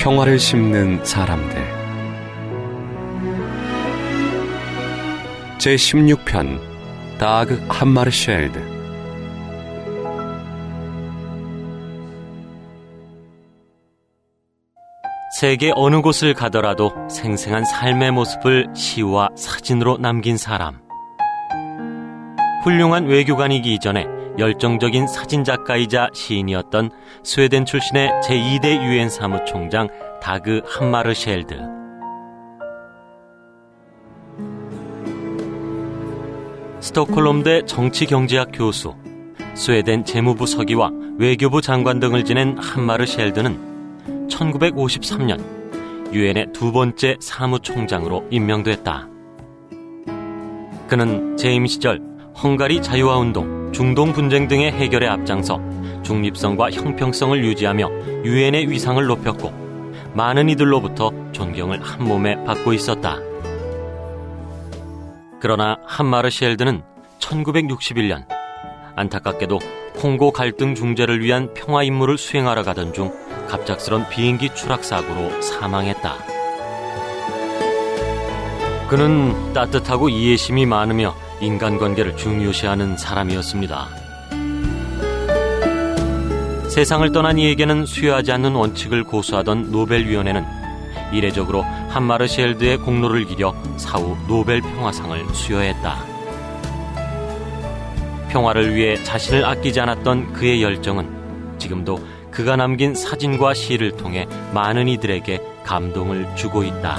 평화를 심는 사람들 제16편 다그 한마르쉘드 세계 어느 곳을 가더라도 생생한 삶의 모습을 시와 사진으로 남긴 사람. 훌륭한 외교관이기 이전에 열정적인 사진작가이자 시인이었던 스웨덴 출신의 제2대 유엔 사무총장 다그 함마르셸드. 스톡홀름대 정치경제학 교수, 스웨덴 재무부 서기와 외교부 장관 등을 지낸 함마르셸드는 1953년 유엔의 두 번째 사무총장으로 임명됐다. 그는 재임 시절 헝가리 자유화 운동, 중동 분쟁 등의 해결에 앞장서 중립성과 형평성을 유지하며 유엔의 위상을 높였고 많은 이들로부터 존경을 한 몸에 받고 있었다. 그러나 한마르시엘드는 1961년 안타깝게도 콩고 갈등 중재를 위한 평화 임무를 수행하러 가던 중 갑작스런 비행기 추락 사고로 사망했다. 그는 따뜻하고 이해심이 많으며 인간관계를 중요시하는 사람이었습니다. 세상을 떠난 이에게는 수여하지 않는 원칙을 고수하던 노벨위원회는 이례적으로 한마르시엘드의 공로를 기려 사후 노벨 평화상을 수여했다. 평화를 위해 자신을 아끼지 않았던 그의 열정은 지금도 그가 남긴 사진과 시를 통해 많은 이들에게 감동을 주고 있다.